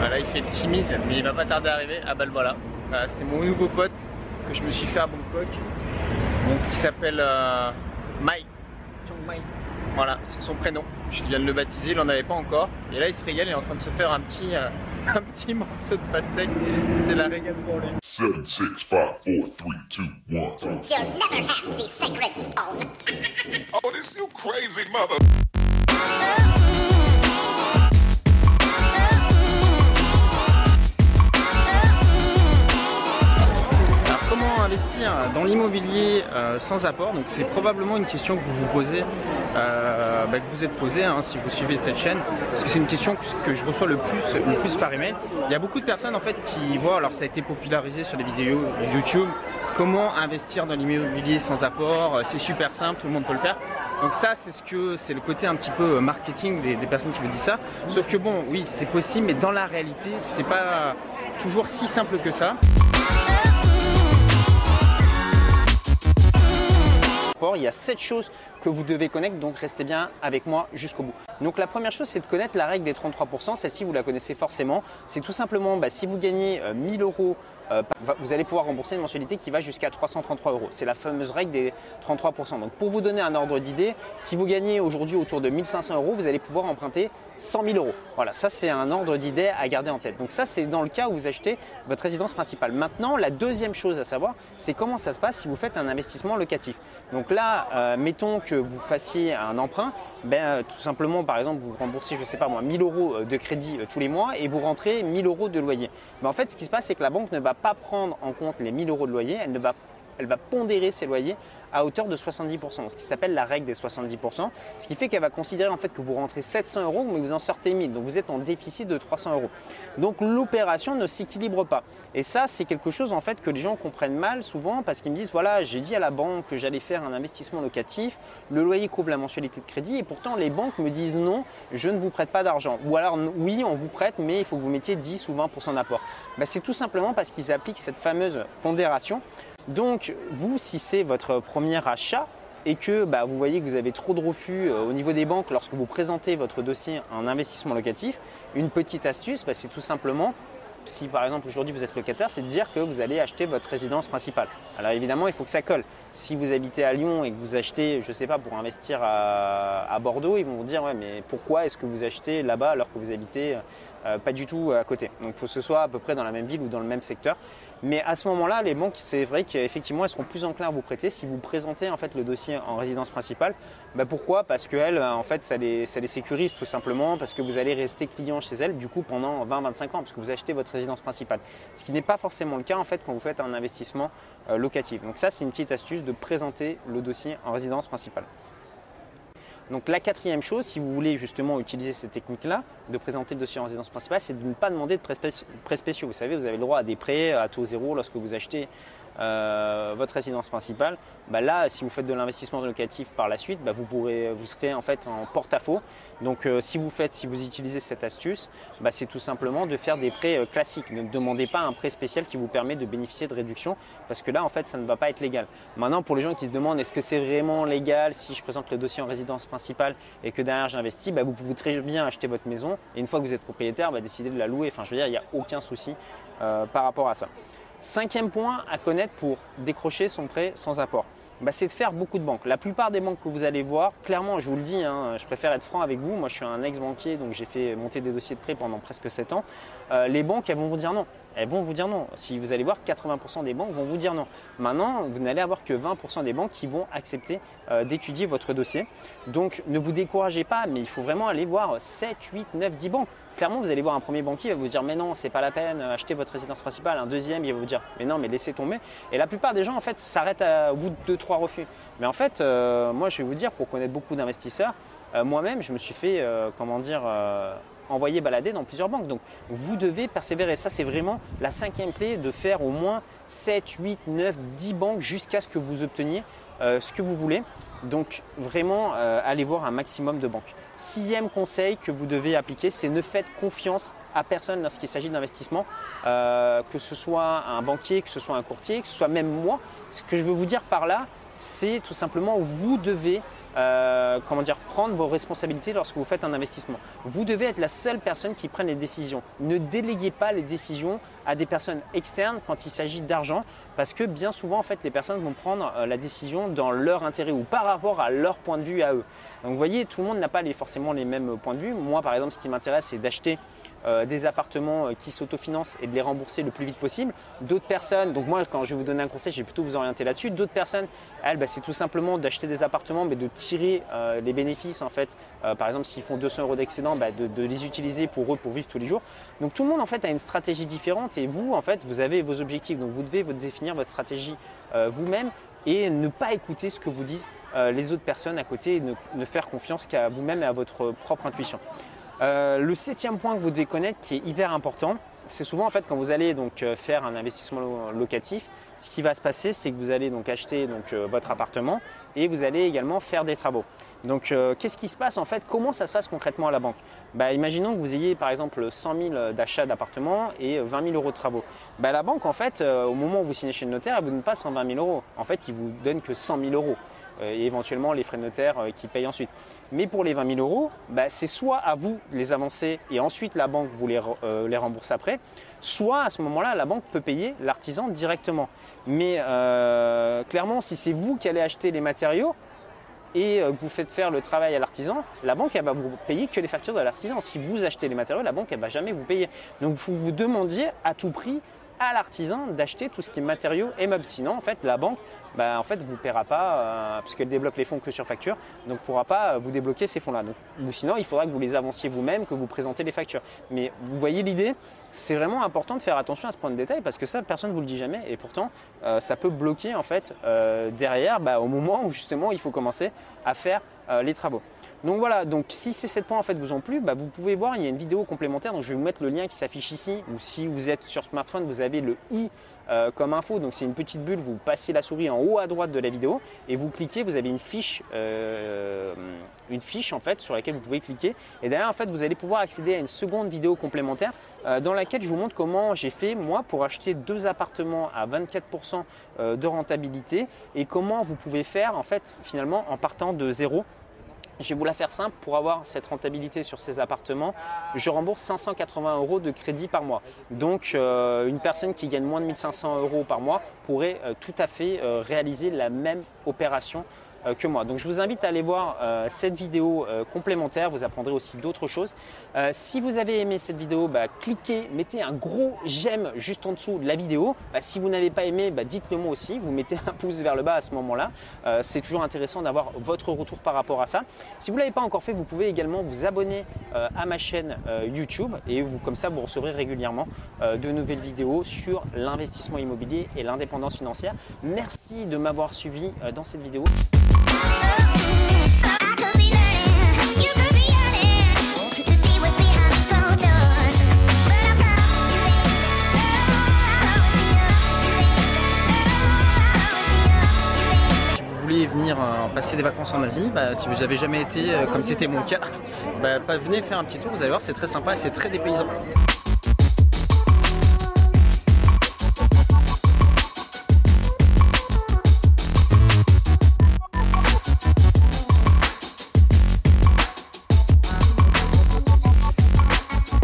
Voilà, il fait timide, mais il va pas tarder à arriver. Ah bah le voilà. Voilà, c'est mon nouveau pote que je me suis fait à Bangkok. Donc, qui s'appelle euh, Mike. Voilà, c'est son prénom. Je viens de le baptiser, il n'en avait pas encore. Et là, il se régale, il est en train de se faire un petit, euh, un petit morceau de pastèque. C'est la régale pour lui. 7, 6, 5, 4, 3, 2, 1. You'll never have the sacred stone. Oh, this you crazy mother. Dans l'immobilier euh, sans apport Donc c'est probablement une question que vous vous posez, euh, bah, que vous êtes posé hein, si vous suivez cette chaîne, parce que c'est une question que, je reçois le plus, le plus par email. Il y a beaucoup de personnes en fait qui voient, alors ça a été popularisé sur les vidéos YouTube, comment investir dans l'immobilier sans apport, euh, c'est super simple, tout le monde peut le faire. Donc ça c'est ce que c'est le côté un petit peu marketing des, des personnes qui vous disent ça. Sauf que bon oui c'est possible mais dans la réalité c'est pas toujours si simple que ça. Il y a sept choses que vous devez connaître, donc restez bien avec moi jusqu'au bout. Donc la première chose, c'est de connaître la règle des 33%. Celle-ci, vous la connaissez forcément. C'est tout simplement, bah, si vous gagnez euh, 1000 euros, euh, vous allez pouvoir rembourser une mensualité qui va jusqu'à 333 euros. C'est la fameuse règle des 33%. Donc pour vous donner un ordre d'idée, si vous gagnez aujourd'hui autour de 1500 euros, vous allez pouvoir emprunter 100 000 euros. Voilà, ça c'est un ordre d'idée à garder en tête. Donc ça c'est dans le cas où vous achetez votre résidence principale. Maintenant, la deuxième chose à savoir, c'est comment ça se passe si vous faites un investissement locatif. Donc là, euh, mettons que vous fassiez un emprunt, ben, euh, tout simplement par exemple vous remboursez, je sais pas moi, 1000 euros euh, de crédit euh, tous les mois et vous rentrez 1000 euros de loyer. Mais en fait, ce qui se passe, c'est que la banque ne va pas prendre en compte les 1000 euros de loyer, elle ne va elle va pondérer ses loyers à hauteur de 70%, ce qui s'appelle la règle des 70%, ce qui fait qu'elle va considérer en fait que vous rentrez 700 euros, mais vous en sortez 1000, donc vous êtes en déficit de 300 euros. Donc l'opération ne s'équilibre pas. Et ça, c'est quelque chose en fait que les gens comprennent mal souvent parce qu'ils me disent voilà, j'ai dit à la banque que j'allais faire un investissement locatif, le loyer couvre la mensualité de crédit, et pourtant les banques me disent non, je ne vous prête pas d'argent. Ou alors oui, on vous prête, mais il faut que vous mettiez 10 ou 20% d'apport. Ben, c'est tout simplement parce qu'ils appliquent cette fameuse pondération donc, vous, si c'est votre premier achat et que bah, vous voyez que vous avez trop de refus euh, au niveau des banques lorsque vous présentez votre dossier en investissement locatif, une petite astuce, bah, c'est tout simplement, si par exemple aujourd'hui vous êtes locataire, c'est de dire que vous allez acheter votre résidence principale. Alors évidemment, il faut que ça colle. Si vous habitez à Lyon et que vous achetez, je ne sais pas, pour investir à, Bordeaux, ils vont vous dire ouais, mais pourquoi est-ce que vous achetez là-bas alors que vous habitez euh, pas du tout à côté? Donc il faut que ce soit à peu près dans la même ville ou dans le même secteur. Mais à ce moment-là, les banques, c'est vrai qu'effectivement, elles seront plus enclins à vous prêter si vous présentez en fait le dossier en résidence principale. Bah, pourquoi? Parce qu'elles, en fait, ça les, ça les sécurise tout simplement, parce que vous allez rester client chez elles du coup pendant 20-25 ans, parce que vous achetez votre résidence principale. Ce qui n'est pas forcément le cas en fait quand vous faites un investissement euh, locatif. Donc ça, c'est une petite astuce de présenter le dossier en résidence principale. Donc la quatrième chose, si vous voulez justement utiliser cette technique-là, de présenter le dossier en résidence principale, c'est de ne pas demander de prêts spéciaux. Vous savez, vous avez le droit à des prêts à taux zéro lorsque vous achetez euh, votre résidence principale. Bah là, si vous faites de l'investissement locatif par la suite, bah vous, vous serez en fait en porte-à-faux. Donc euh, si vous faites, si vous utilisez cette astuce, bah, c'est tout simplement de faire des prêts euh, classiques. Ne demandez pas un prêt spécial qui vous permet de bénéficier de réduction, parce que là, en fait, ça ne va pas être légal. Maintenant, pour les gens qui se demandent est-ce que c'est vraiment légal si je présente le dossier en résidence principale et que derrière j'investis, vous pouvez très bien acheter votre maison et une fois que vous êtes propriétaire, décider de la louer. Enfin, je veux dire, il n'y a aucun souci par rapport à ça. Cinquième point à connaître pour décrocher son prêt sans apport, bah, c'est de faire beaucoup de banques. La plupart des banques que vous allez voir, clairement, je vous le dis, hein, je préfère être franc avec vous. Moi, je suis un ex-banquier, donc j'ai fait monter des dossiers de prêt pendant presque 7 ans. Euh, les banques, elles vont vous dire non. Elles vont vous dire non. Si vous allez voir, 80% des banques vont vous dire non. Maintenant, vous n'allez avoir que 20% des banques qui vont accepter euh, d'étudier votre dossier. Donc, ne vous découragez pas, mais il faut vraiment aller voir 7, 8, 9, 10 banques clairement, vous allez voir un premier banquier, il va vous dire mais non, c'est pas la peine, achetez votre résidence principale. Un deuxième, il va vous dire mais non, mais laissez tomber. Et la plupart des gens, en fait, s'arrêtent au bout de deux, trois refus. Mais en fait, euh, moi, je vais vous dire, pour connaître beaucoup d'investisseurs, euh, moi-même, je me suis fait, euh, comment dire, envoyer balader dans plusieurs banques. Donc, vous devez persévérer. Ça, c'est vraiment la cinquième clé de faire au moins 7, 8, 9, 10 banques jusqu'à ce que vous obteniez euh, ce que vous voulez. Donc, vraiment, euh, allez voir un maximum de banques. Sixième conseil que vous devez appliquer, c'est ne faites confiance à personne lorsqu'il s'agit d'investissement, euh, que ce soit un banquier, que ce soit un courtier, que ce soit même moi. Ce que je veux vous dire par là, c'est tout simplement vous devez euh, comment dire, prendre vos responsabilités lorsque vous faites un investissement. Vous devez être la seule personne qui prenne les décisions. Ne déléguez pas les décisions à des personnes externes quand il s'agit d'argent parce que bien souvent en fait les personnes vont prendre euh, la décision dans leur intérêt ou par rapport à leur point de vue à eux. Donc vous voyez, tout le monde n'a pas les, forcément les mêmes points de vue. Moi par exemple, ce qui m'intéresse c'est d'acheter euh, des appartements qui s'autofinancent et de les rembourser le plus vite possible. D'autres personnes, donc moi quand je vais vous donner un conseil, je vais plutôt vous orienter là-dessus. D'autres personnes, elles, bah, c'est tout simplement d'acheter des appartements, mais de tirer euh, les bénéfices en fait. par exemple, s'ils font 200 euros d'excédent, bah, de, les utiliser pour eux pour vivre tous les jours. Donc tout le monde en fait a une stratégie différente et vous en fait vous avez vos objectifs. Donc vous devez définir votre stratégie vous-même et ne pas écouter ce que vous disent les autres personnes à côté et ne, faire confiance qu'à vous-même et à votre propre intuition. Euh, le septième point que vous devez connaître qui est hyper important, c'est souvent en fait quand vous allez donc euh, faire un investissement locatif, ce qui va se passer, c'est que vous allez donc acheter euh, votre appartement et vous allez également faire des travaux. Donc qu'est-ce qui se passe en fait? Comment ça se passe concrètement à la banque? Bah, Imaginons que vous ayez par exemple 100 000 d'achats d'appartement et 20 000 euros de travaux. Bah, la banque en fait, au moment où vous signez chez le notaire, elle vous donne pas 120 000 euros. En fait, il vous donne que 100 000 euros et éventuellement les frais de notaire qui payent ensuite. Mais pour les 20 000 euros, bah, c'est soit à vous les avancer et ensuite la banque vous les, euh, les rembourse après, soit à ce moment-là, la banque peut payer l'artisan directement. Mais euh, clairement, si c'est vous qui allez acheter les matériaux et euh, vous faites faire le travail à l'artisan, la banque elle va vous payer que les factures de l'artisan. Si vous achetez les matériaux, la banque elle va jamais vous payer. Donc vous vous demandiez à tout prix à l'artisan d'acheter tout ce qui est matériaux et meubles. Sinon, en fait, la banque, bah, en fait, vous paiera pas euh, puisqu'elle débloque les fonds que sur facture, donc ne pourra pas vous débloquer ces fonds-là. Ou sinon, il faudra que vous les avanciez vous-même, que vous présentez les factures. Mais vous voyez l'idée, c'est vraiment important de faire attention à ce point de détail parce que ça, personne ne vous le dit jamais et pourtant, euh, ça peut bloquer en fait euh, derrière, bah, au moment où justement il faut commencer à faire les travaux. Donc voilà, donc si ces 7 points en fait vous ont plu, bah, vous pouvez voir, il y a une vidéo complémentaire, donc je vais vous mettre le lien qui s'affiche ici, ou si vous êtes sur smartphone, vous avez le i euh, comme info, donc c'est une petite bulle, vous passez la souris en haut à droite de la vidéo et vous cliquez, vous avez une fiche, euh, une fiche en fait sur laquelle vous pouvez cliquer. Et derrière en fait vous allez pouvoir accéder à une seconde vidéo complémentaire euh, dans laquelle je vous montre comment j'ai fait moi pour acheter deux appartements à 24% de rentabilité et comment vous pouvez faire en fait finalement en partant de zéro je vais vous la faire simple, pour avoir cette rentabilité sur ces appartements, je rembourse 580 euros de crédit par mois. Donc euh, une personne qui gagne moins de 1500 euros par mois pourrait euh, tout à fait euh, réaliser la même opération que moi. Donc je vous invite à aller voir euh, cette vidéo euh, complémentaire, vous apprendrez aussi d'autres choses. si vous avez aimé cette vidéo, bah, cliquez, mettez un gros j'aime juste en dessous de la vidéo. Bah, si vous n'avez pas aimé, bah, dites-le moi aussi, vous mettez un pouce vers le bas à ce moment-là. C'est toujours intéressant d'avoir votre retour par rapport à ça. Si vous ne l'avez pas encore fait, vous pouvez également vous abonner à ma chaîne YouTube et vous, comme ça vous recevrez régulièrement de nouvelles vidéos sur l'investissement immobilier et l'indépendance financière. Merci de m'avoir suivi dans cette vidéo. Venir euh, passer des vacances en Asie, bah, si vous n'avez jamais été, euh, comme c'était mon cas, bah, venez faire un petit tour, vous allez voir c'est très sympa et c'est très dépaysant.